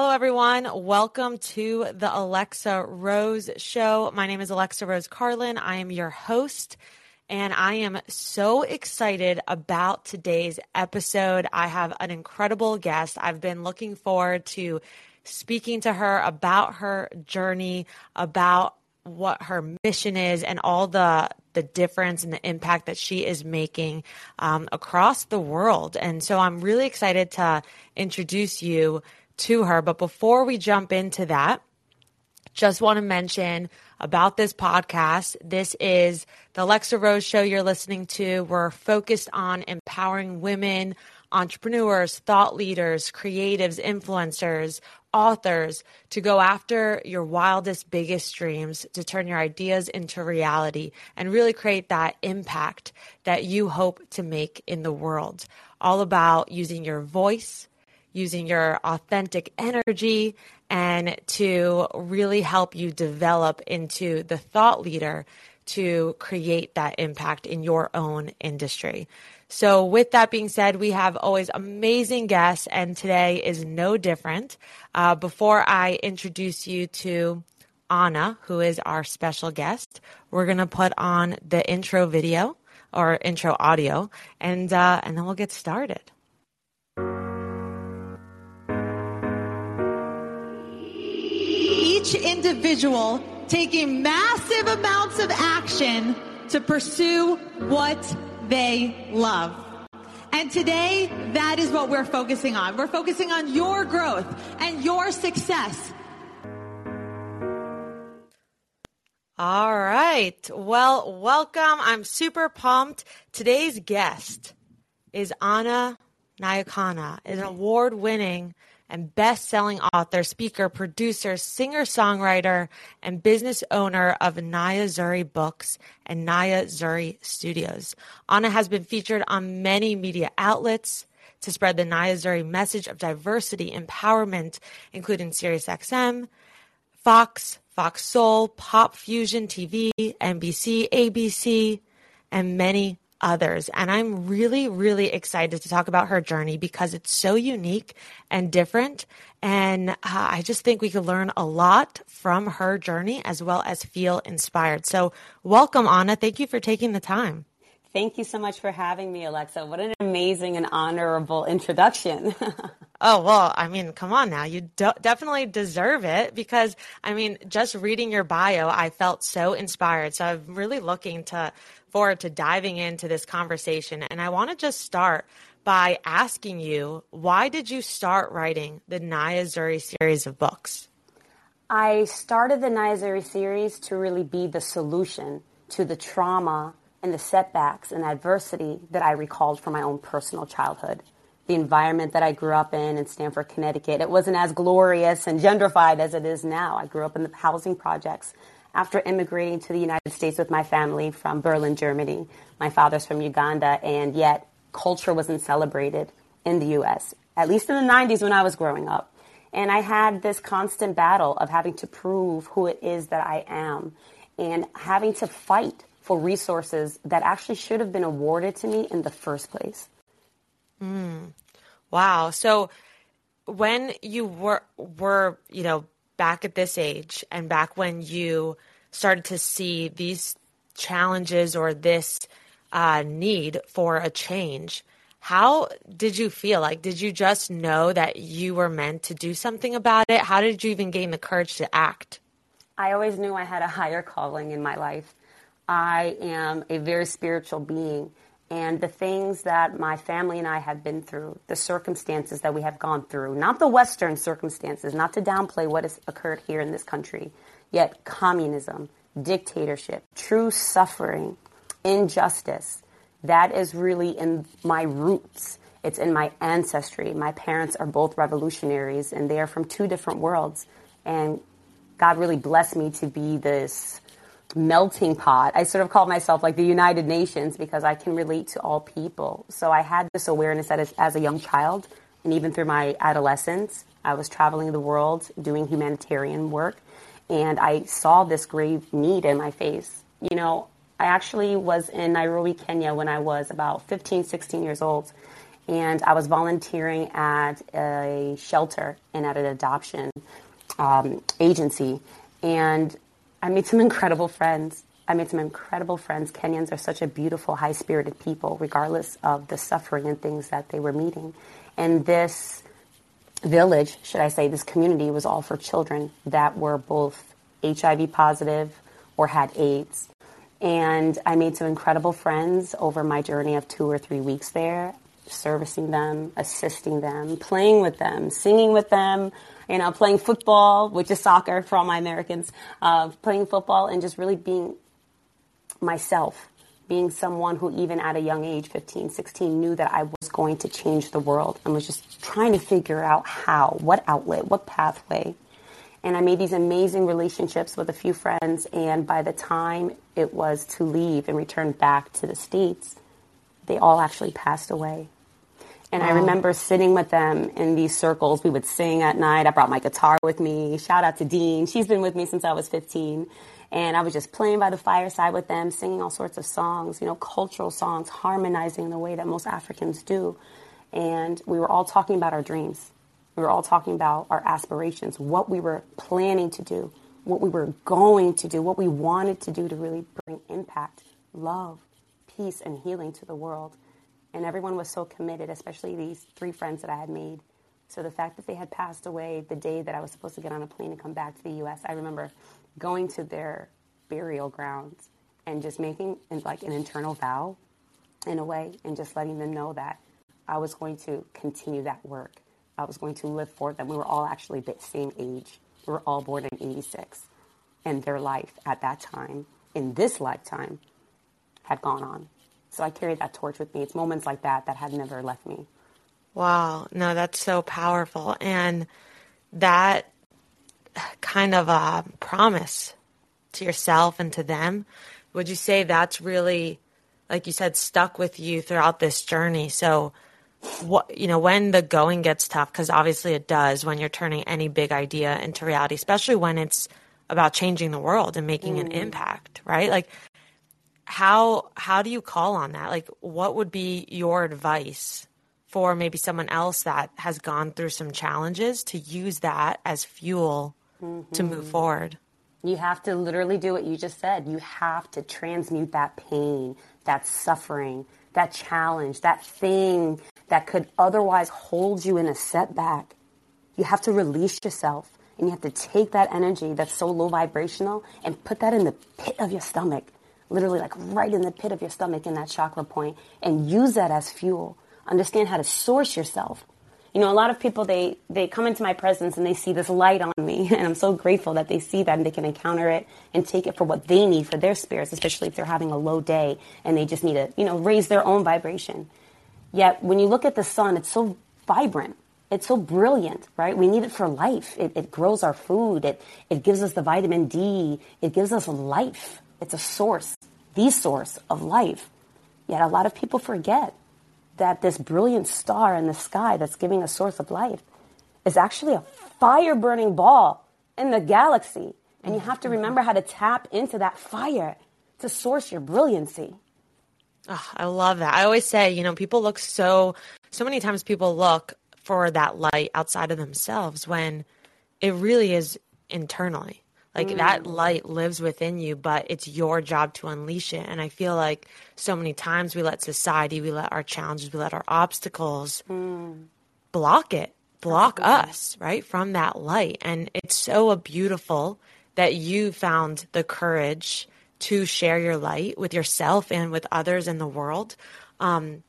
Hello, everyone. Welcome to the Alexa Rose Show. My name is Alexa Rose Carlin. I am your host, and I am so excited about today's episode. I have an incredible guest. I've been looking forward to speaking to her about her journey, about what her mission is, and all the the difference and the impact that she is making um, across the world. And so I'm really excited to introduce you to her. But before we jump into that, just want to mention about this podcast. This is the Alexa Rose show you're listening to. We're focused on empowering women, entrepreneurs, thought leaders, creatives, influencers, authors to go after your wildest, biggest dreams, to turn your ideas into reality and really create that impact that you hope to make in the world. All about using your voice using your authentic energy and to really help you develop into the thought leader to create that impact in your own industry. So, with that being said, we have always amazing guests, and today is no different. Uh, before I introduce you to Anna, who is our special guest, we're going to put on the intro video or intro audio, and uh, and then we'll get started. Each individual taking massive amounts of action to pursue what they love. And today, that is what we're focusing on. We're focusing on your growth and your success. All right. Well, welcome. I'm super pumped. Today's guest is Anna Nyakana, an award winning and best selling author, speaker, producer, singer songwriter, and business owner of Niyah Zuri Books and Niyah Zuri Studios. Anna has been featured on many media outlets to spread the Niyah Zuri message of diversity empowerment, including SiriusXM, Fox, Fox Soul, Pop Fusion TV, NBC, ABC, and many others. And I'm really, really excited to talk about her journey because it's so unique and different. And uh, I just think we could learn a lot from her journey as well as feel inspired. So, welcome, Anna. Thank you for taking the time. Thank you so much for having me, Alexa. What an amazing and honorable introduction. oh, well, I mean, come on now. You do- definitely deserve it because, I mean, just reading your bio, I felt so inspired. So I'm really looking to forward to diving into this conversation. And I want to just start by asking you why did you start writing the Niyah Zuri series of books? I started the Niyah Zuri series to really be the solution to the trauma and the setbacks and adversity that I recalled from my own personal childhood. The environment that I grew up in in Stamford, Connecticut, it wasn't as glorious and gentrified as it is now. I grew up in the housing projects after immigrating to the United States with my family from Berlin, Germany. My father's from Uganda, and yet culture wasn't celebrated in the US, at least in the 90s when I was growing up. And I had this constant battle of having to prove who it is that I am and having to fight for resources that actually should have been awarded to me in the first place. Mm. Wow. So when you were were, you know, back at this age and back when you started to see these challenges or this uh, need for a change, how did you feel? Like, did you just know that you were meant to do something about it? How did you even gain the courage to act? I always knew I had a higher calling in my life. I am a very spiritual being and the things that my family and I have been through, the circumstances that we have gone through, not the Western circumstances, not to downplay what has occurred here in this country, yet communism, dictatorship, true suffering, injustice, that is really in my roots. It's in my ancestry. My parents are both revolutionaries and they are from two different worlds. And God really blessed me to be this melting pot. I sort of call myself like the United Nations because I can relate to all people. So I had this awareness that as, as a young child and even through my adolescence, I was traveling the world doing humanitarian work and I saw this grave need in my face. You know, I actually was in Nairobi, Kenya when I was about 15, 16 years old. and I was volunteering at a shelter and at an adoption um, agency. And I made some incredible friends. I made some incredible friends. Kenyans are such a beautiful, high spirited people, regardless of the suffering and things that they were meeting. And this village, should I say, this community was all for children that were both HIV positive or had AIDS. And I made some incredible friends over my journey of two or three weeks there, servicing them, assisting them, playing with them, singing with them, you know, playing football, which is soccer for all my Americans, uh, playing football and just really being myself, being someone who even at a young age, 15, 16, knew that I was going to change the world and was just trying to figure out how, what outlet, what pathway. And I made these amazing relationships with a few friends. And by the time it was to leave and return back to the States, they all actually passed away. And wow. I remember sitting with them in these circles. We would sing at night. I brought my guitar with me. Shout out to Dean. She's been with me since I was 15. And I was just playing by the fireside with them, singing all sorts of songs, you know, cultural songs, harmonizing the way that most Africans do. And we were all talking about our dreams. We were all talking about our aspirations, what we were planning to do, what we were going to do, what we wanted to do to really bring impact, love, peace, and healing to the world. And everyone was so committed, especially these three friends that I had made. So the fact that they had passed away the day that I was supposed to get on a plane and come back to the U.S., I remember going to their burial grounds and just making like an internal vow in a way and just letting them know that I was going to continue that work. I was going to live for them. We were all actually the same age. We were all born in 86. And their life at that time, in this lifetime, had gone on. So I carried that torch with me. It's moments like that that have never left me. Wow. No, that's so powerful. And that kind of a promise to yourself and to them, would you say that's really, like you said, stuck with you throughout this journey? So, what you know, when the going gets tough, because obviously it does when you're turning any big idea into reality, especially when it's about changing the world and making mm. an impact, right? Like, how how do you call on that? Like, what would be your advice for maybe someone else that has gone through some challenges to use that as fuel mm-hmm. to move forward? You have to literally do what you just said. You have to transmute that pain, that suffering, that challenge, that thing that could otherwise hold you in a setback. You have to release yourself and you have to take that energy that's so low vibrational and put that in the pit of your stomach literally like right in the pit of your stomach in that chakra point and use that as fuel. Understand how to source yourself. You know, a lot of people they they come into my presence and they see this light on me, and I'm so grateful that they see that and they can encounter it and take it for what they need for their spirits, especially if they're having a low day and they just need to, you know, raise their own vibration. Yet when you look at the sun, it's so vibrant. It's so brilliant, right? We need it for life. It, it grows our food. It, it gives us the vitamin D. It gives us life. It's a source, the source of life. Yet a lot of people forget that this brilliant star in the sky that's giving a source of life is actually a fire burning ball in the galaxy. And you have to remember how to tap into that fire to source your brilliancy. Oh, I love that. I always say, you know, people look so, so many times people look for that light outside of themselves when it really is internally. Like mm. that light lives within you, but it's your job to unleash it. And I feel like so many times we let society, we let our challenges, we let our obstacles mm. block it, block us, right, from that light. And it's so beautiful that you found the courage to share your light with yourself and with others in the world. Um,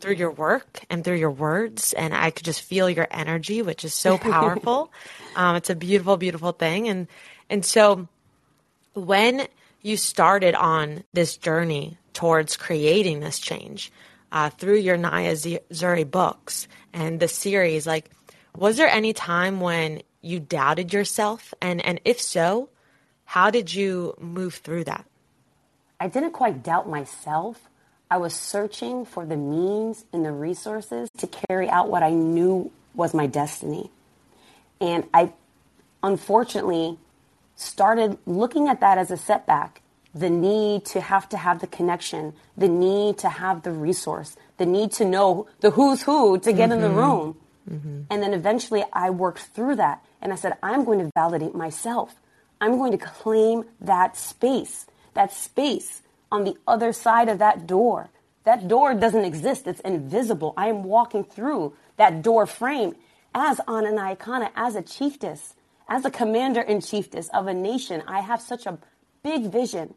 through your work and through your words and i could just feel your energy which is so powerful um, it's a beautiful beautiful thing and and so when you started on this journey towards creating this change uh, through your Niyah Zuri books and the series, like, was there any time when you doubted yourself? And, and if so, how did you move through that? I didn't quite doubt myself. I was searching for the means and the resources to carry out what I knew was my destiny. And I unfortunately started looking at that as a setback the need to have to have the connection, the need to have the resource, the need to know the who's who to get mm-hmm. in the mm-hmm. room. Mm-hmm. And then eventually I worked through that and I said, I'm going to validate myself. I'm going to claim that space, that space on the other side of that door. That door doesn't exist, it's invisible. I am walking through that door frame as Anna Nyakana, as a chiefess, as a commander in chiefess of a nation. I have such a big vision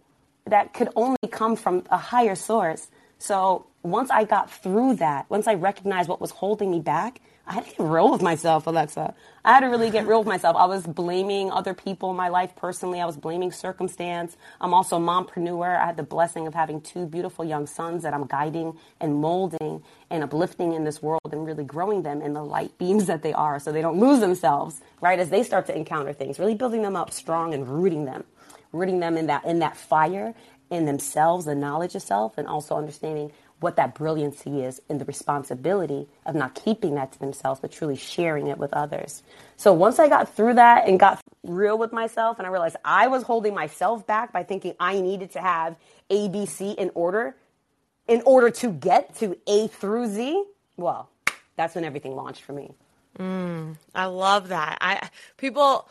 that could only come from a higher source. So once I got through that, once I recognized what was holding me back, I had to get real with myself, Alexa. I had to really get real with myself. I was blaming other people in my life personally. I was blaming circumstance. I'm also a mompreneur. I had the blessing of having two beautiful young sons that I'm guiding and molding and uplifting in this world and really growing them in the light beams that they are so they don't lose themselves, right? As they start to encounter things, really building them up strong and rooting them, rooting them in that, in that fire in themselves, the knowledge of self, and also understanding what that brilliancy is and the responsibility of not keeping that to themselves, but truly sharing it with others. So once I got through that and got real with myself, and I realized I was holding myself back by thinking I needed to have A, B, C in order, in order to get to A through Z, well, that's when everything launched for me. Mm, I love that. I people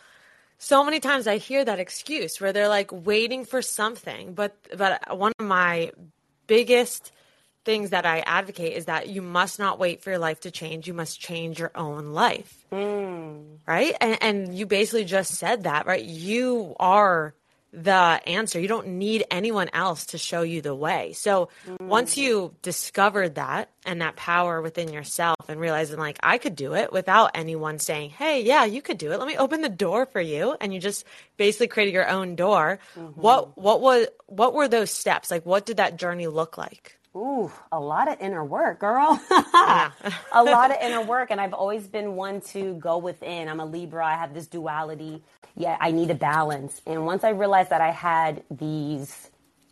so many times I hear that excuse where they're like waiting for something, but but one of my biggest things that I advocate is that you must not wait for your life to change. You must change your own life. Mm. Right? And, and you basically just said that, right? You are the answer. You don't need anyone else to show you the way. So mm. once you discovered that and that power within yourself and realizing like I could do it without anyone saying, "Hey, yeah, you could do it. Let me open the door for you." And you just basically created your own door. Mm-hmm. What what was what were those steps? Like what did that journey look like? Ooh, a lot of inner work, girl. a lot of inner work. And I've always been one to go within. I'm a Libra. I have this duality. Yeah, I need a balance. And once I realized that I had these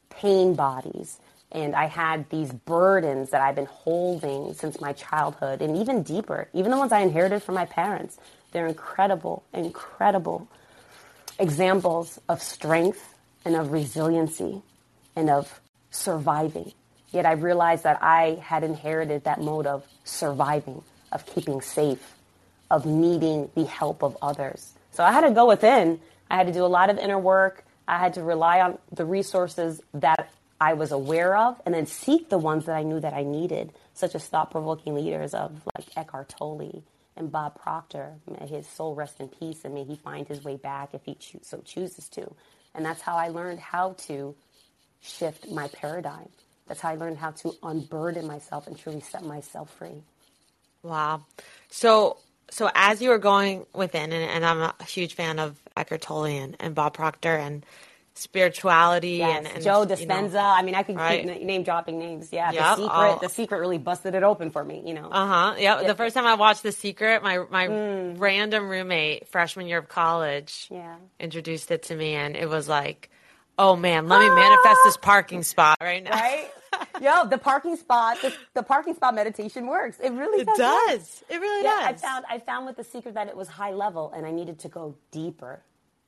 pain bodies and I had these burdens that I've been holding since my childhood and even deeper, even the ones I inherited from my parents, they're incredible, incredible examples of strength and of resiliency and of surviving Yet I realized that I had inherited that mode of surviving, of keeping safe, of needing the help of others. So I had to go within. I had to do a lot of inner work. I had to rely on the resources that I was aware of and then seek the ones that I knew that I needed, such as thought provoking leaders of like Eckhart Tolle and Bob Proctor. May his soul rest in peace and may he find his way back if he so chooses to. And that's how I learned how to shift my paradigm. That's how I learned how to unburden myself and truly set myself free. Wow. So, so as you were going within, and, and I'm a huge fan of Eckhart Tolle and, and Bob Proctor and spirituality yes. and, and, Joe Dispenza. You know, I mean, I could right? keep name dropping names. Yeah, yep. the secret. The secret really busted it open for me. You know. Uh huh. Yep. Yeah. The first time I watched The Secret, my my mm. random roommate, freshman year of college, yeah, introduced it to me, and it was like oh man, let me manifest this parking spot right now. Right? Yo, the parking spot, the, the, parking spot meditation works. It really it does. does. It really yeah, does. I found I found with the secret that it was high level and I needed to go deeper.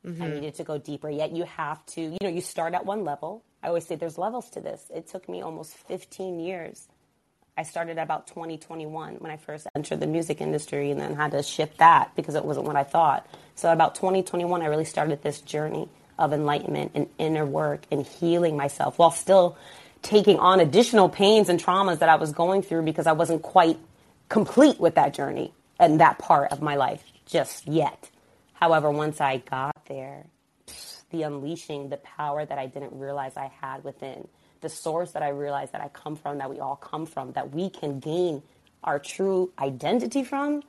Mm-hmm. I needed to go deeper. Yet you have to, you know, you start at one level. I always say there's levels to this. It took me almost 15 years. I started about 2021 when I first entered the music industry and then had to shift that because it wasn't what I thought. So about 2021 I really started this journey of enlightenment and inner work and healing myself while still taking on additional pains and traumas that I was going through because I wasn't quite complete with that journey and that part of my life just yet. However, once I got there, the unleashing the power that I didn't realize I had within, the source that I realized that I come from, that we all come from, that we can gain our true identity from,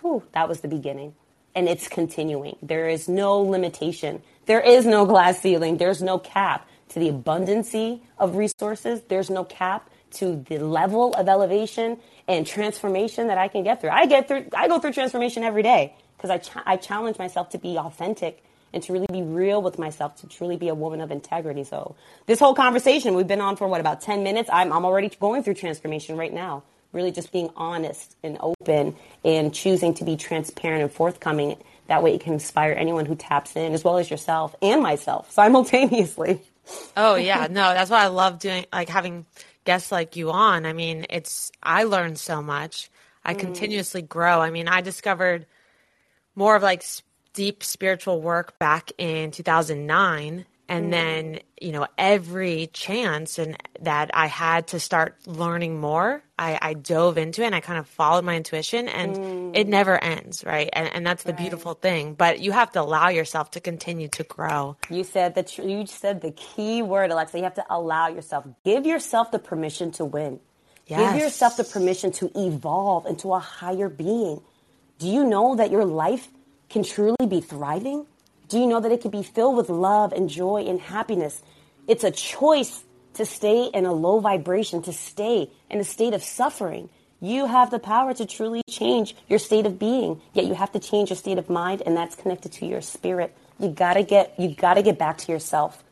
whew, that was the beginning. And it's continuing. There is no limitation there is no glass ceiling. There's no cap to the abundancy of resources. There's no cap to the level of elevation and transformation that I can get through. I get through, I go through transformation every day because I, ch- I challenge myself to be authentic and to really be real with myself, to truly be a woman of integrity. So this whole conversation, we've been on for what, about 10 minutes? I'm, I'm already going through transformation right now. Really just being honest and open and choosing to be transparent and forthcoming that way it can inspire anyone who taps in, as well as yourself and myself simultaneously. Oh yeah, no, that's why I love doing like having guests like you on. I mean, it's I learn so much. I mm. continuously grow. I mean, I discovered more of like deep spiritual work back in 2009 and mm. then you know every chance and that i had to start learning more I, I, dove into it and i kind of followed my intuition and mm. it never ends right and, and that's the right. beautiful thing but you have to allow yourself to continue to grow you said that you said the key word alexa you have to allow yourself give yourself the permission to win yes. give yourself the permission to evolve into a higher being do you know that your life can truly be thriving do you know that it can be filled with love and joy and happiness? It's a choice to stay in a low vibration, to stay in a state of suffering. You have the power to truly change your state of being, yet you have to change your state of mind, and that's connected to your spirit. You gotta get you gotta get back to yourself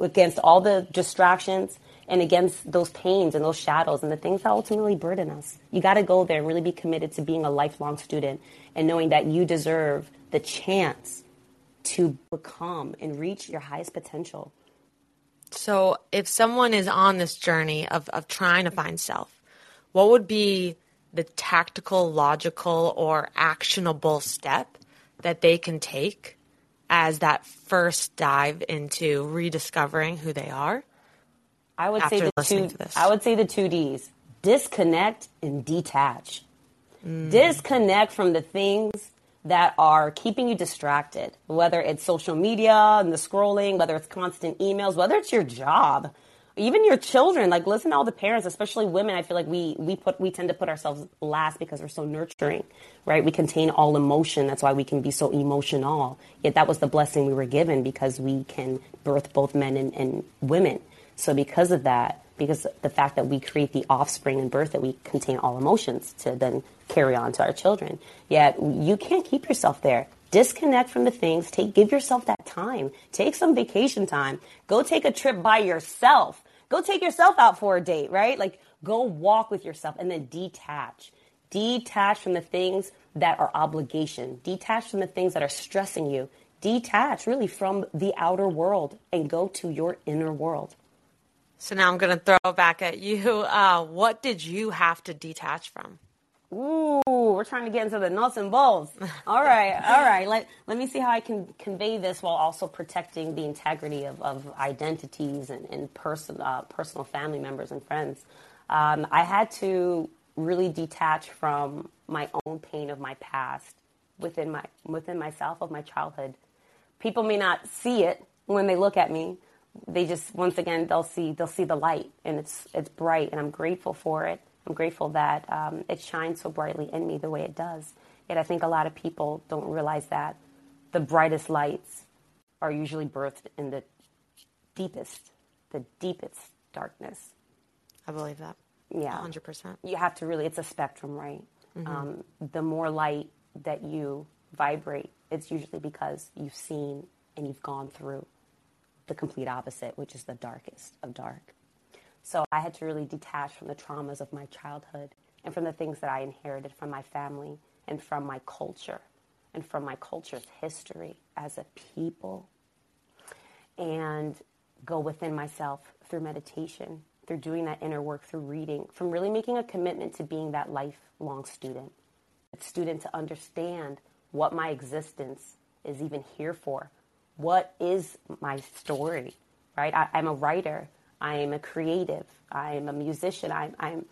against all the distractions and against those pains and those shadows and the things that ultimately burden us. You gotta go there and really be committed to being a lifelong student and knowing that you deserve the chance to become and reach your highest potential. So, if someone is on this journey of, of trying to find self, what would be the tactical, logical, or actionable step that they can take as that first dive into rediscovering who they are? I would say the two. I would say the two D's: disconnect and detach. Mm. Disconnect from the things that are keeping you distracted, whether it's social media and the scrolling, whether it's constant emails, whether it's your job, even your children. Like listen to all the parents, especially women. I feel like we we put we tend to put ourselves last because we're so nurturing, right? We contain all emotion. That's why we can be so emotional. Yet that was the blessing we were given because we can birth both men and, and women. So because of that, because the fact that we create the offspring and birth that we contain all emotions to then carry on to our children. Yet you can't keep yourself there. Disconnect from the things. Take give yourself that time. Take some vacation time. Go take a trip by yourself. Go take yourself out for a date, right? Like go walk with yourself and then detach. Detach from the things that are obligation. Detach from the things that are stressing you. Detach really from the outer world and go to your inner world. So now I'm going to throw back at you. Uh, what did you have to detach from? Ooh, we're trying to get into the nuts and bolts. All right, all right. Let, let me see how I can convey this while also protecting the integrity of, of identities and, and person, uh, personal family members and friends. Um, I had to really detach from my own pain of my past within my within myself of my childhood. People may not see it when they look at me, they just once again they'll see they'll see the light and it's it's bright and I'm grateful for it. I'm grateful that um, it shines so brightly in me the way it does. Yet I think a lot of people don't realize that the brightest lights are usually birthed in the deepest, the deepest darkness. I believe that. Yeah, hundred percent. You have to really. It's a spectrum, right? Mm-hmm. Um, the more light that you vibrate, it's usually because you've seen and you've gone through the complete opposite, which is the darkest of dark. So I had to really detach from the traumas of my childhood and from the things that I inherited from my family and from my culture and from my culture's history as a people and go within myself through meditation, through doing that inner work, through reading, from really making a commitment to being that lifelong student, a student to understand what my existence is even here for, what is my story, right? I, am a writer. I am a creative. I am a musician. I, I'm,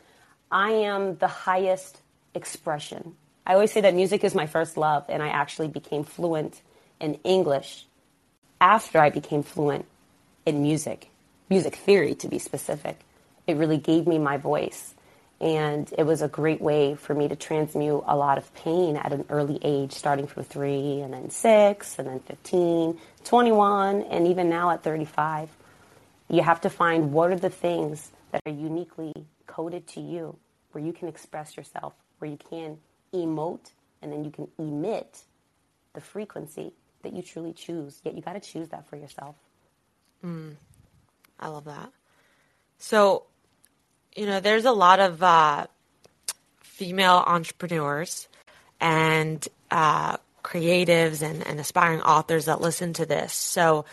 I am the highest expression. I always say that music is my first love, and I actually became fluent in English after I became fluent in music, music theory to be specific. It really gave me my voice. And it was a great way for me to transmute a lot of pain at an early age, starting from three, and then six, and then 15, 21, and even now at 35. You have to find what are the things that are uniquely coded to you, where you can express yourself, where you can emote, and then you can emit the frequency that you truly choose. Yet you got to choose that for yourself. Mm, I love that. So, you know, there's a lot of uh, female entrepreneurs and uh, creatives and, and, aspiring authors that listen to this. So,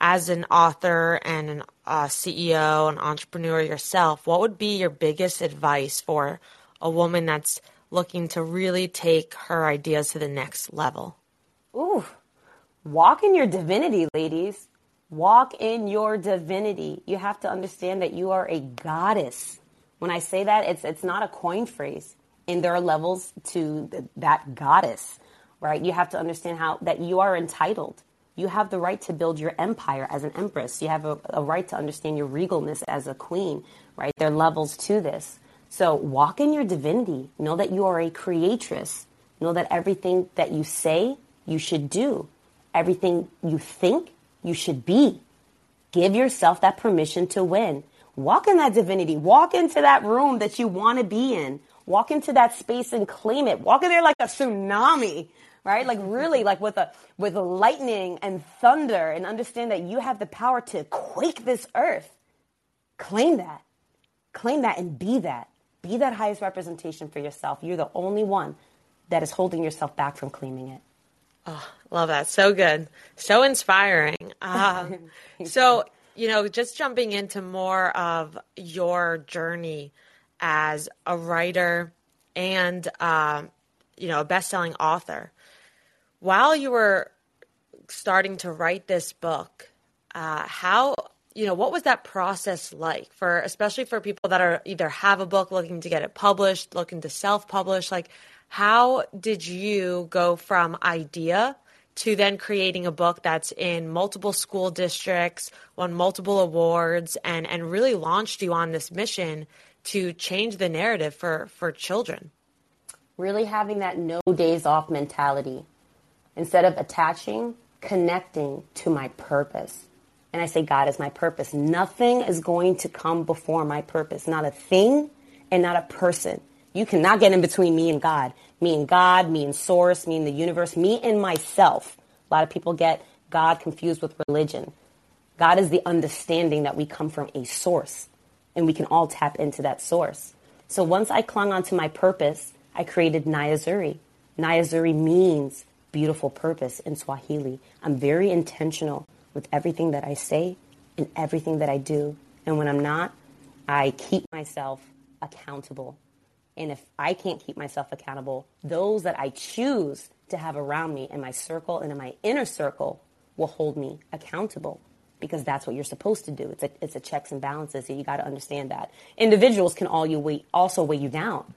as an author and an, a CEO, and entrepreneur yourself, what would be your biggest advice for a woman that's looking to really take her ideas to the next level? Ooh, walk in your divinity, ladies. Walk in your divinity. You have to understand that you are a goddess. When I say that, it's it's not a coin phrase, and there are levels to th- that goddess, right? You have to understand how that you are entitled. You have the right to build your empire as an empress. You have a, a right to understand your regalness as a queen, right? There are levels to this. So walk in your divinity. Know that you are a creatress. Know that everything that you say, you should do. Everything you think, you should be. Give yourself that permission to win. Walk in that divinity. Walk into that room that you want to be in. Walk into that space and claim it. Walk in there like a tsunami, right? Like really like with a with lightning and thunder and understand that you have the power to quake this earth. Claim that. Claim that and be that. Be that highest representation for yourself. You're the only one that is holding yourself back from claiming it. Oh, love that. So good. So inspiring. Um, so, you know, just jumping into more of your journey as a writer and, um, you know, a best selling author. While you were starting to write this book, uh, how, you know, what was that process like for, especially for people that are either have a book looking to get it published, looking to self publish? Like, how did you go from idea to then creating a book that's in multiple school districts, won multiple awards, and, and really launched you on this mission to change the narrative for, for children? Really having that no days off mentality. Instead of attaching, connecting to my purpose. And I say, God is my purpose. Nothing is going to come before my purpose. Not a thing and not a person. You cannot get in between me and God. Me and God, me and source, me and the universe, me and myself. A lot of people get God confused with religion. God is the understanding that we come from a source and we can all tap into that source. So once I clung onto my purpose, I created Niyah Zuri. Nayazuri means beautiful purpose in Swahili. I'm very intentional with everything that I say and everything that I do. And when I'm not, I keep myself accountable and if I can't keep myself accountable, those that I choose to have around me in my circle and in my inner circle will hold me accountable because that's what you're supposed to do. It's a, it's a checks and balances. So you got to understand that. Individuals can all you weigh, also weigh you down,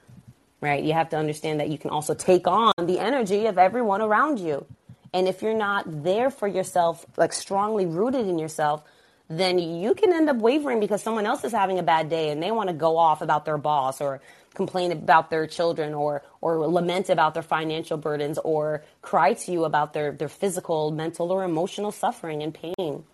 right? You have to understand that you can also take on the energy of everyone around you. And if you're not there for yourself, like strongly rooted in yourself, then you can end up wavering because someone else is having a bad day and they want to go off about their boss or complain about their children or or lament about their financial burdens or cry to you about their their physical, mental or emotional suffering and pain.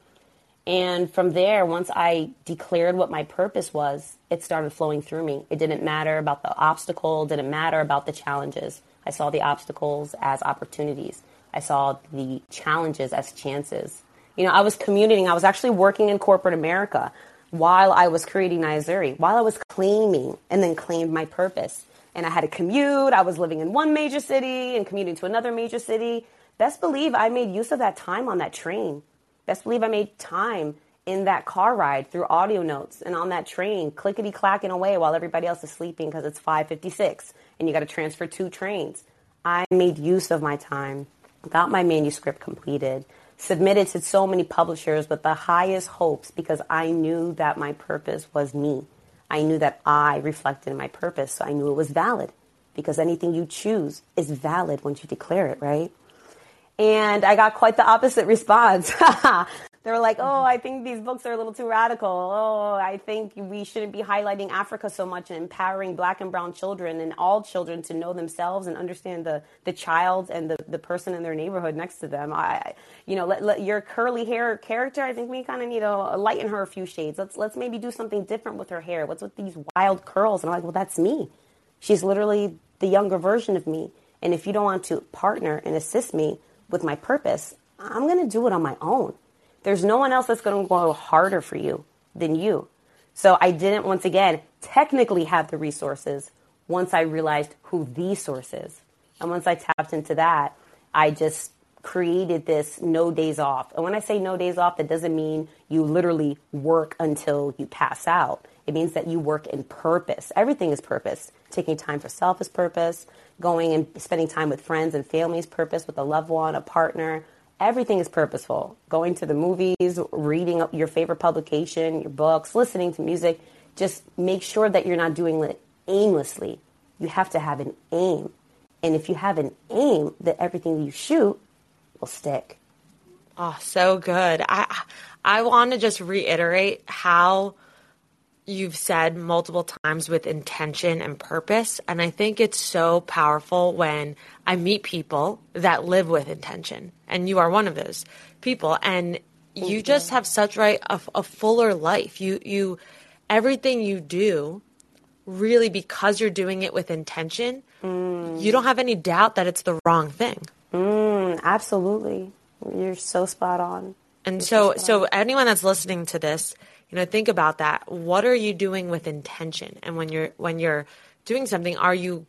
And from there, once I declared what my purpose was, it started flowing through me. It didn't matter about the obstacle, didn't matter about the challenges. I saw the obstacles as opportunities. I saw the challenges as chances. You know, I was commuting, I was actually working in corporate America while I was creating Niyah Zuri, while I was claiming and then claimed my purpose. And I had to commute. I was living in one major city and commuting to another major city. Best believe I made use of that time on that train. Best believe I made time in that car ride through audio notes and on that train, clickety clacking away while everybody else is sleeping because it's 5:56 and you got to transfer two trains. I made use of my time, got my manuscript completed, submitted to so many publishers with the highest hopes because I knew that my purpose was me. I knew that I reflected my purpose, so I knew it was valid because anything you choose is valid once you declare it, right? And I got quite the opposite response. they were like, oh, mm-hmm. I think these books are a little too radical. Oh, I think we shouldn't be highlighting Africa so much and empowering black and brown children and all children to know themselves and understand the, the child and the, the person in their neighborhood next to them. I, you know, let, let your curly hair character, I think we kind of need to lighten her a few shades. Let's, let's maybe do something different with her hair. What's with these wild curls? And I'm like, well, that's me. She's literally the younger version of me. And if you don't want to partner and assist me with my purpose, I'm going to do it on my own. There's no one else that's going to go harder for you than you. So I didn't, once again, technically have the resources once I realized who the source is. And once I tapped into that, I just created this no days off. And when I say no days off, that doesn't mean you literally work until you pass out. It means that you work in purpose. Everything is purpose. Taking time for self is purpose. Going and spending time with friends and family is purpose, with a loved one, a partner. Everything is purposeful. Going to the movies, reading your favorite publication, your books, listening to music. Just make sure that you're not doing it aimlessly. You have to have an aim. And if you have an aim, that everything you shoot will stick. Oh, so good. I I want to just reiterate how you've said multiple times with intention and purpose. And I think it's so powerful when I meet people that live with intention. And you are one of those people. And you just have such right a, a fuller life. You you everything you do really because you're doing it with intention, mm. you don't have any doubt that it's the wrong thing. Mm, absolutely. You're so spot on. And You're so so, so anyone that's listening to this, you know, think about that. What are you doing with intention? And when you're when you're doing something, are you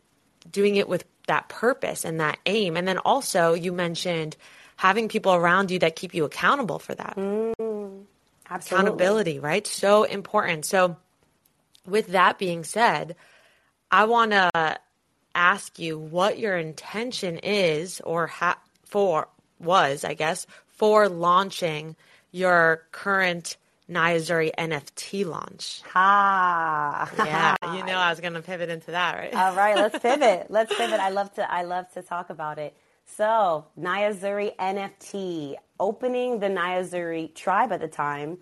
doing it with that purpose and that aim? And then also you mentioned having people around you that keep you accountable for that. Mm, Accountability, right? So important. So with that being said, I want to ask you what your intention is or ha- for was, I guess, for launching your current Niyah Zuri NFT launch. Ha. Yeah, you know I was going to pivot into that, right? All right, let's pivot. let's pivot. I love to I love to talk about it. So, Niyah Zuri NFT, opening the Niyah Zuri tribe at the time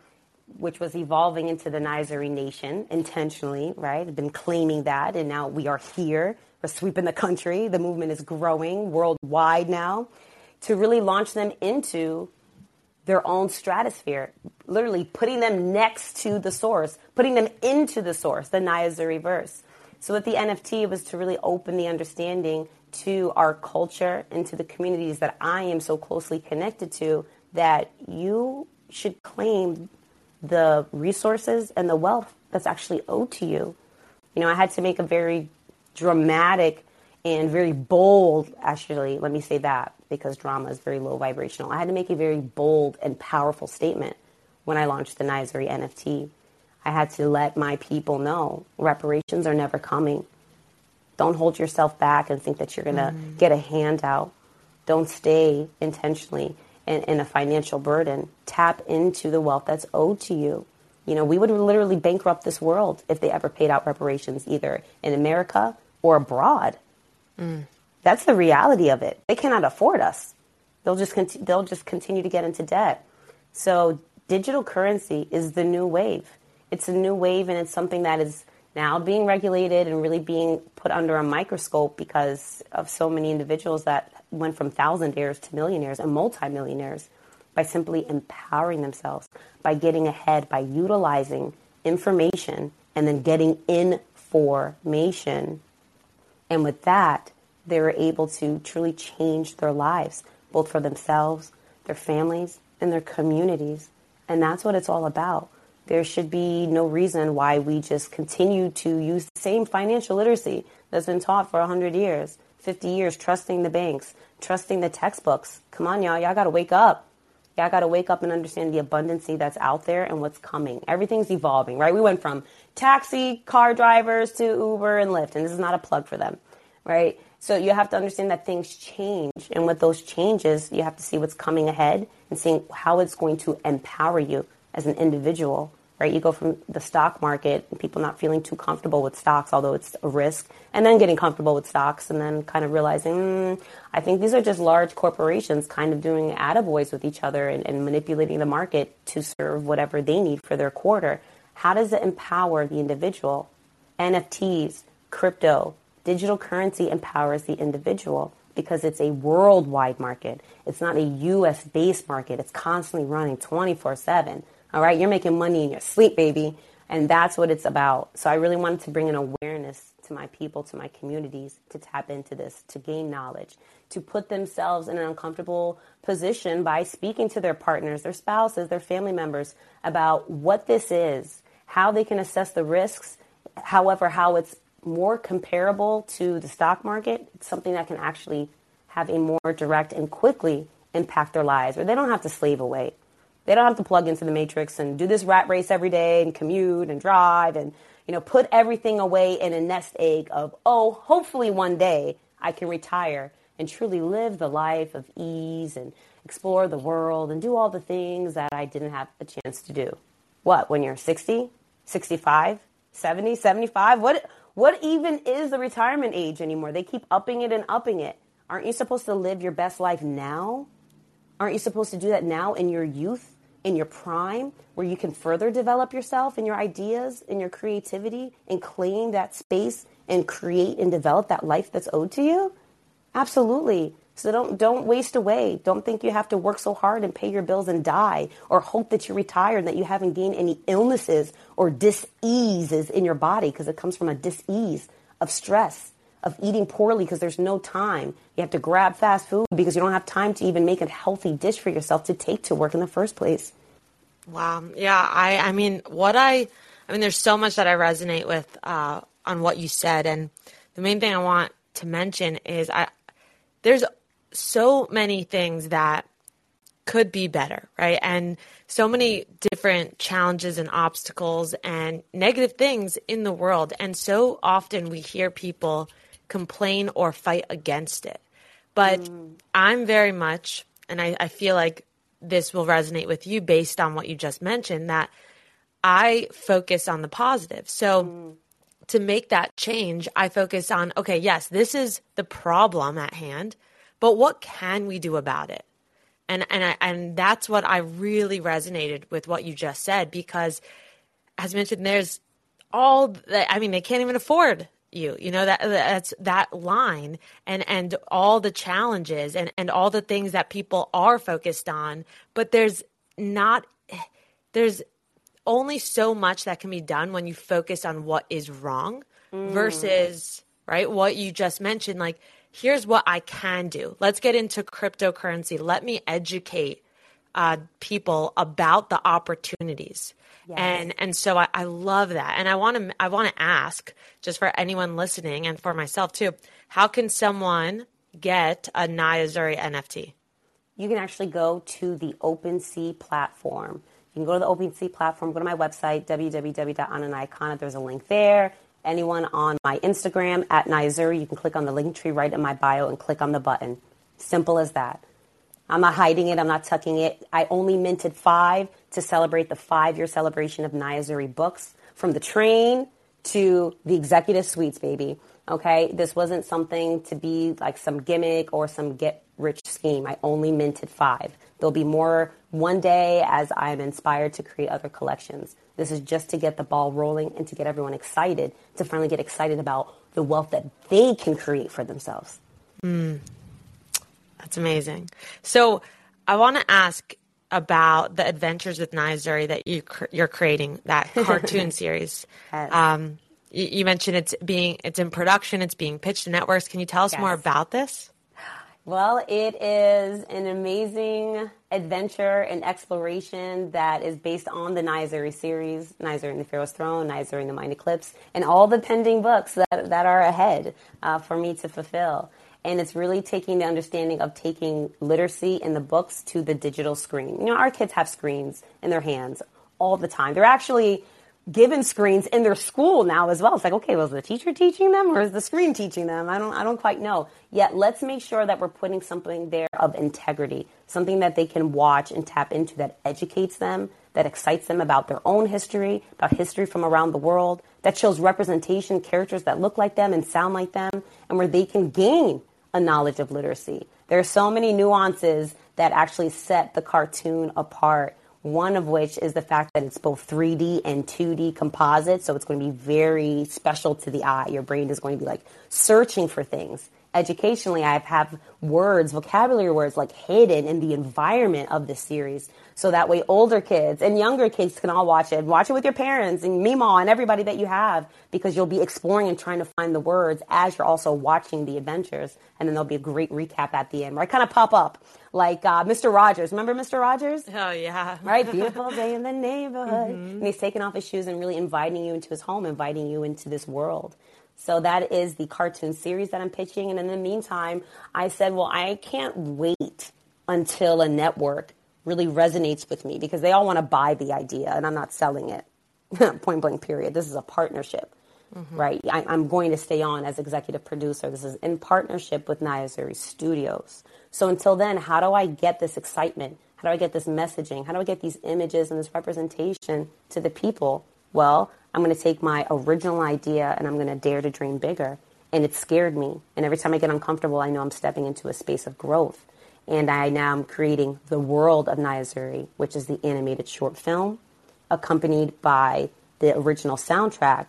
which was evolving into the Niyah Zuri Nation intentionally, right? I've been claiming that, and now we are here. We're sweeping the country. The movement is growing worldwide now to really launch them into their own stratosphere, literally putting them next to the source, putting them into the source, the Niyah Zuri verse. So with the NFT, was to really open the understanding to our culture and to the communities that I am so closely connected to that you should claim the resources and the wealth that's actually owed to you. You know, I had to make a very dramatic and very bold, actually, let me say that because drama is very low vibrational. I had to make a very bold and powerful statement when I launched the Niyah Zuri NFT. I had to let my people know reparations are never coming. Don't hold yourself back and think that you're going to mm-hmm. get a handout. Don't stay intentionally in, and a financial burden, tap into the wealth that's owed to you. You know, we would literally bankrupt this world if they ever paid out reparations, either in America or abroad. Mm. That's the reality of it. They cannot afford us. They'll just conti- they'll just continue to get into debt. So digital currency is the new wave. It's a new wave, and it's something that is now being regulated and really being put under a microscope because of so many individuals that went from thousandaires to millionaires and multimillionaires by simply empowering themselves, by getting ahead, by utilizing information and then getting information. And with that, they were able to truly change their lives, both for themselves, their families, and their communities. And that's what it's all about. There should be no reason why we just continue to use the same financial literacy that's been taught for 100 years, 50 years, trusting the banks, trusting the textbooks. Come on, y'all. Y'all got to wake up. Y'all got to wake up and understand the abundancy that's out there and what's coming. Everything's evolving, right? We went from taxi, car drivers to Uber and Lyft, and this is not a plug for them, right? So you have to understand that things change. And with those changes, you have to see what's coming ahead and seeing how it's going to empower you as an individual right? You go from the stock market and people not feeling too comfortable with stocks, although it's a risk, and then getting comfortable with stocks and then kind of realizing, mm, I think these are just large corporations kind of doing attaboys with each other and, and manipulating the market to serve whatever they need for their quarter. How does it empower the individual? NFTs, crypto, digital currency empowers the individual because it's a worldwide market. It's not a US based market. It's constantly running 24 7. All right, you're making money in your sleep, baby. And that's what it's about. So I really wanted to bring an awareness to my people, to my communities, to tap into this, to gain knowledge, to put themselves in an uncomfortable position by speaking to their partners, their spouses, their family members about what this is, how they can assess the risks, however, how it's more comparable to the stock market. It's something that can actually have a more direct and quickly impact their lives, where they don't have to slave away. They don't have to plug into the matrix and do this rat race every day and commute and drive and you know put everything away in a nest egg of oh hopefully one day I can retire and truly live the life of ease and explore the world and do all the things that I didn't have a chance to do. What, when you're 60, 65, 70, 75? What what even is the retirement age anymore? They keep upping it and upping it. Aren't you supposed to live your best life now? Aren't you supposed to do that now in your youth, in your prime, where you can further develop yourself and your ideas and your creativity and claim that space and create and develop that life that's owed to you? Absolutely. So don't don't waste away. Don't think you have to work so hard and pay your bills and die, or hope that you retire and that you haven't gained any illnesses or diseases in your body because it comes from a disease of stress, of eating poorly because there's no time. You have to grab fast food because you don't have time to even make a healthy dish for yourself to take to work in the first place. Wow. Yeah. I. I mean, what I. I mean, there's so much that I resonate with uh, on what you said, and the main thing I want to mention is I. There's so many things that could be better, right? And so many different challenges and obstacles and negative things in the world. And so often we hear people complain or fight against it. But mm. I'm very much, and I, I, feel like this will resonate with you based on what you just mentioned, that I focus on the positive. So mm. to make that change, I focus on, okay, yes, this is the problem at hand but what can we do about it? And and I, and that's what I really resonated with what you just said because, as mentioned, there's all that. I mean, they can't even afford you. You know that that's that line and and all the challenges and and all the things that people are focused on. But there's not there's only so much that can be done when you focus on what is wrong mm. versus right what you just mentioned like here's what I can do. Let's get into cryptocurrency. Let me educate uh, people about the opportunities. Yes. And and so I, I love that. And I want to I want to ask just for anyone listening and for myself too, how can someone get a Niyah Zuri NFT? You can actually go to the OpenSea platform. You can go to the OpenSea platform, go to my website, www.annanyakana. There's a link there anyone on my Instagram at Niyah Zuri, you can click on the link tree right in my bio and click on the button. Simple as that. I'm not hiding it. I'm not tucking it. I only minted five to celebrate the five year celebration of Niyah Zuri books from the train to the executive suites, baby. Okay. This wasn't something to be like some gimmick or some get rich scheme. I only minted five. There'll be more one day as I'm inspired to create other collections. This is just to get the ball rolling and to get everyone excited, to finally get excited about the wealth that they can create for themselves. Mm, that's amazing. So I want to ask about the Adventures with Niyah Zuri that you you're creating that cartoon series. Yes. Um, you, you, mentioned it's being it's in production, it's being pitched to networks. Can you tell us yes. more about this? Well, it is an amazing adventure and exploration that is based on the Niyah Zuri series, Niyah Zuri and the Pharaoh's Throne, Niyah Zuri and the Mind Eclipse, and all the pending books that, that are ahead uh, for me to fulfill. And it's really taking the understanding of taking literacy in the books to the digital screen. You know, our kids have screens in their hands all the time. They're actually given screens in their school now as well. It's like, okay, was the teacher teaching them or is the screen teaching them? I don't, I don't quite know. Yet let's make sure that we're putting something there of integrity, something that they can watch and tap into that educates them, that excites them about their own history, about history from around the world, that shows representation, characters that look like them and sound like them, and where they can gain a knowledge of literacy. There are so many nuances that actually set the cartoon apart one of which is the fact that it's both 3D and 2D composite. So it's going to be very special to the eye. Your brain is going to be like searching for things. Educationally, I have words, vocabulary words like hidden in the environment of this series. So that way older kids and younger kids can all watch it. Watch it with your parents and Mima and everybody that you have because you'll be exploring and trying to find the words as you're also watching the adventures. And then there'll be a great recap at the end where I kind of pop up like uh, Mr. Rogers. Remember Mr. Rogers? Oh, yeah. right? Beautiful day in the neighborhood. Mm-hmm. And he's taking off his shoes and really inviting you into his home, inviting you into this world. So that is the cartoon series that I'm pitching. And in the meantime, I said, well, I can't wait until a network really resonates with me because they all want to buy the idea and I'm not selling it. Point blank, period. This is a partnership, mm-hmm. right? I, am going to stay on as executive producer. This is in partnership with Niyah Zuri Studios. So until then, how do I get this excitement? How do I get this messaging? How do I get these images and this representation to the people? Well, I'm going to take my original idea and I'm going to dare to dream bigger. And it scared me. And every time I get uncomfortable, I know I'm stepping into a space of growth. And I now am creating the world of Niyah Zuri, which is the animated short film, accompanied by the original soundtrack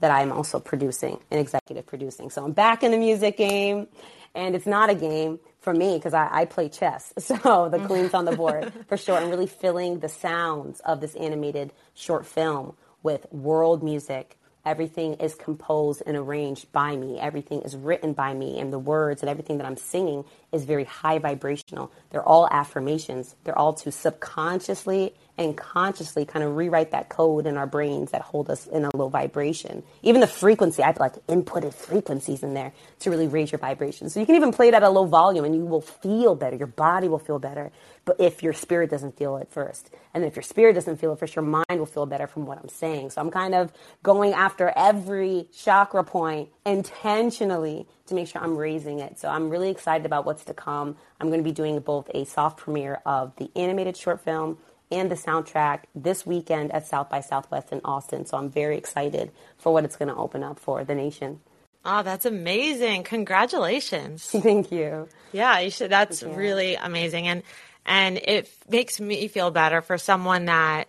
that I am also producing and executive producing. So I'm back in the music game, and it's not a game for me because I, I, play chess. So the queen's on the board for sure. I'm really filling the sounds of this animated short film with world music Everything is composed and arranged by me. Everything is written by me. And the words and everything that I'm singing is very high vibrational. They're all affirmations. They're all to subconsciously and consciously kind of rewrite that code in our brains that hold us in a low vibration. Even the frequency, I've like inputted frequencies in there to really raise your vibration. So you can even play it at a low volume and you will feel better. Your body will feel better. But if your spirit doesn't feel it first, and if your spirit doesn't feel it first, your mind will feel better from what I'm saying. So I'm kind of going after every chakra point intentionally to make sure I'm raising it. So I'm really excited about what's to come. I'm going to be doing both a soft premiere of the animated short film and the soundtrack this weekend at South by Southwest in Austin. So I'm very excited for what it's going to open up for the nation. Oh, that's amazing. Congratulations. Thank you. Yeah, you should that's you. really amazing. And and it makes me feel better for someone that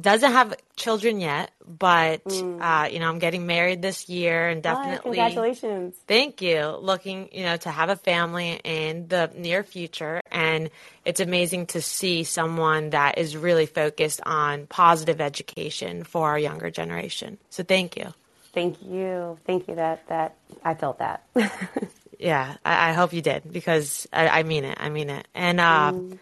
doesn't have children yet, but mm. uh, you know, I'm getting married this year and definitely congratulations. Thank you. Looking, you know, to have a family in the near future and it's amazing to see someone that is really focused on positive education for our younger generation. So thank you. Thank you. Thank you that that I felt that. yeah, I, I, hope you did because I, I, mean it. I mean it. And uh, mm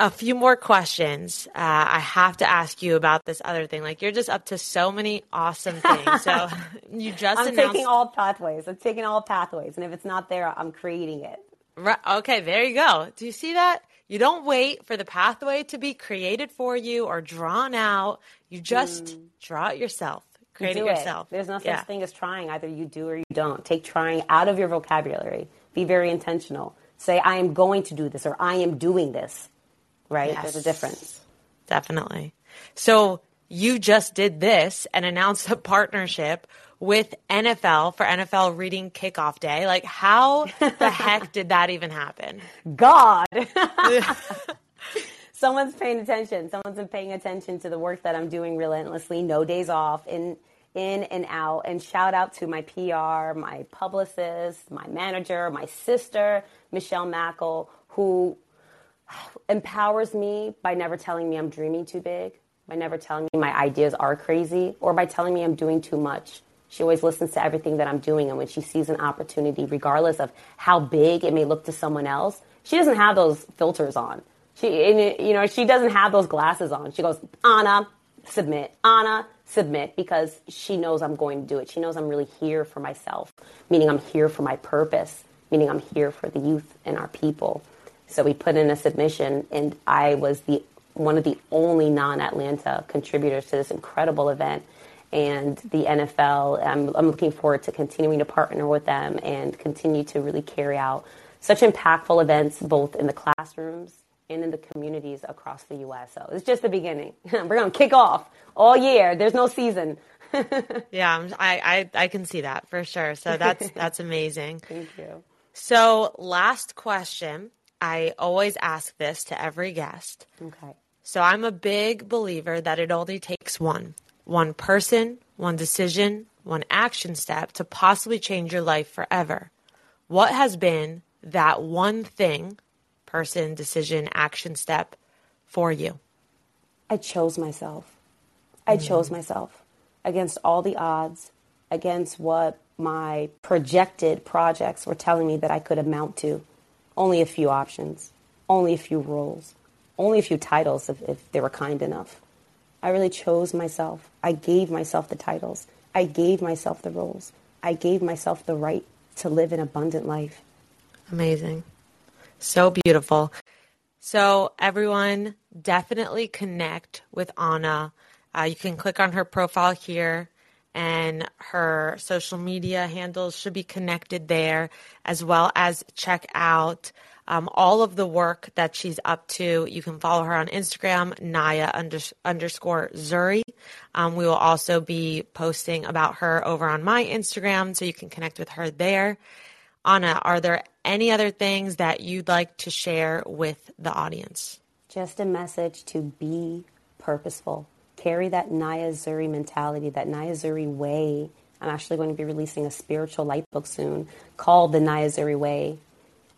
a few more questions. Uh, I have to ask you about this other thing. Like you're just up to so many awesome things. So you just I'm announced- taking all pathways. I'm taking all pathways, and if it's not there, I'm creating it. Right. Okay. There you go. Do you see that? You don't wait for the pathway to be created for you or drawn out. You just mm. draw it yourself. Create you it yourself. It. There's no such yeah. thing as trying. Either you do or you don't. Take trying out of your vocabulary. Be very intentional. Say, I am going to do this or I am doing this right? Yes. There's a difference. Definitely. So you just did this and announced a partnership with NFL for NFL Reading Kickoff Day. Like, how the heck did that even happen? God. Someone's paying attention. Someone's been paying attention to the work that I'm doing relentlessly, no days off, in in and out. And shout out to my PR, my publicist, my manager, my sister, Michelle Mackel, who empowers me by never telling me I'm dreaming too big, by never telling me my ideas are crazy, or by telling me I'm doing too much. She always listens to everything that I'm doing, and when she sees an opportunity, regardless of how big it may look to someone else, she doesn't have those filters on. She, you know, she doesn't have those glasses on. She goes, Anna, submit. Anna, submit, because she knows I'm going to do it. She knows I'm really here for myself, meaning I'm here for my purpose, meaning I'm here for the youth and our people. So we put in a submission, and I was the one of the only non-Atlanta contributors to this incredible event. And the NFL, I'm, I'm looking forward to continuing to partner with them and continue to really carry out such impactful events both in the classrooms and in the communities across the U.S. So it's just the beginning. We're going to kick off all year. There's no season. yeah, I, I I can see that for sure. So that's that's amazing. Thank you. So last question. I always ask this to every guest. Okay. So I'm a big believer that it only takes one one person, one decision, one action step to possibly change your life forever. What has been that one thing, person, decision, action step for you? I chose myself. I mm chose myself against all the odds, against what my projected projects were telling me that I could amount to only a few options, only a few roles, only a few titles if, if they were kind enough. I really chose myself. I gave myself the titles. I gave myself the roles. I gave myself the right to live an abundant life. Amazing. So beautiful. So, everyone, definitely connect with Anna. Uh, you can click on her profile here, and her social media handles should be connected there, as well as check out um, all of the work that she's up to. You can follow her on Instagram, Niyah under, underscore Zuri. Um, we will also be posting about her over on my Instagram, so you can connect with her there. Anna, are there any other things that you'd like to share with the audience? Just a message to be purposeful. Carry that Niyah Zuri mentality, that Niyah Zuri way. I'm actually going to be releasing a spiritual light book soon called The Niyah Zuri Way.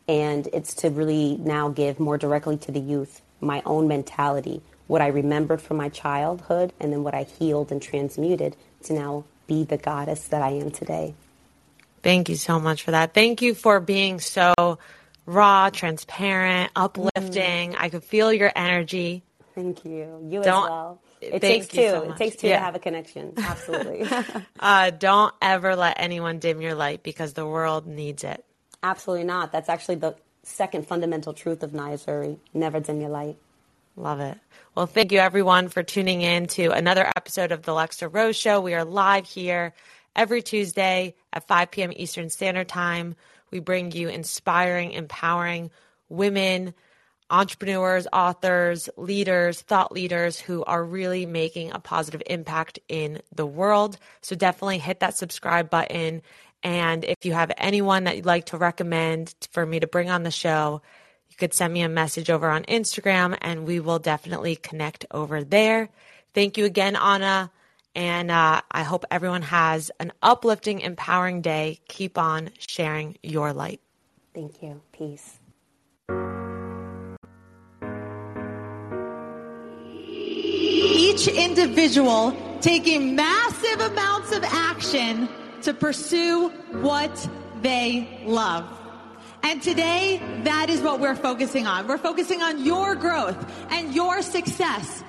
And it's to really now give more directly to the youth my own mentality, what I remembered from my childhood, and then what I healed and transmuted to now be the goddess that I am today. Thank you so much for that. Thank you for being so raw, transparent, uplifting. Mm. I could feel your energy. Thank you. You don't, as well. It takes two. So it takes two yeah. to have a connection. Absolutely. uh, don't ever let anyone dim your light because the world needs it. Absolutely not. That's actually the second fundamental truth of Niyah Zuri. Never dim your light. Love it. Well, thank you everyone for tuning in to another episode of the Alexa Rose Show. We are live here every Tuesday at 5 p.m. Eastern Standard Time. We bring you inspiring, empowering women, entrepreneurs, authors, leaders, thought leaders who are really making a positive impact in the world. So definitely hit that subscribe button. And if you have anyone that you'd like to recommend for me to bring on the show, you could send me a message over on Instagram and we will definitely connect over there. Thank you again, Anna. And uh, I hope everyone has an uplifting, empowering day. Keep on sharing your light. Thank you. Peace. Each individual taking massive amounts of action to pursue what they love. And today, that is what we're focusing on. We're focusing on your growth and your success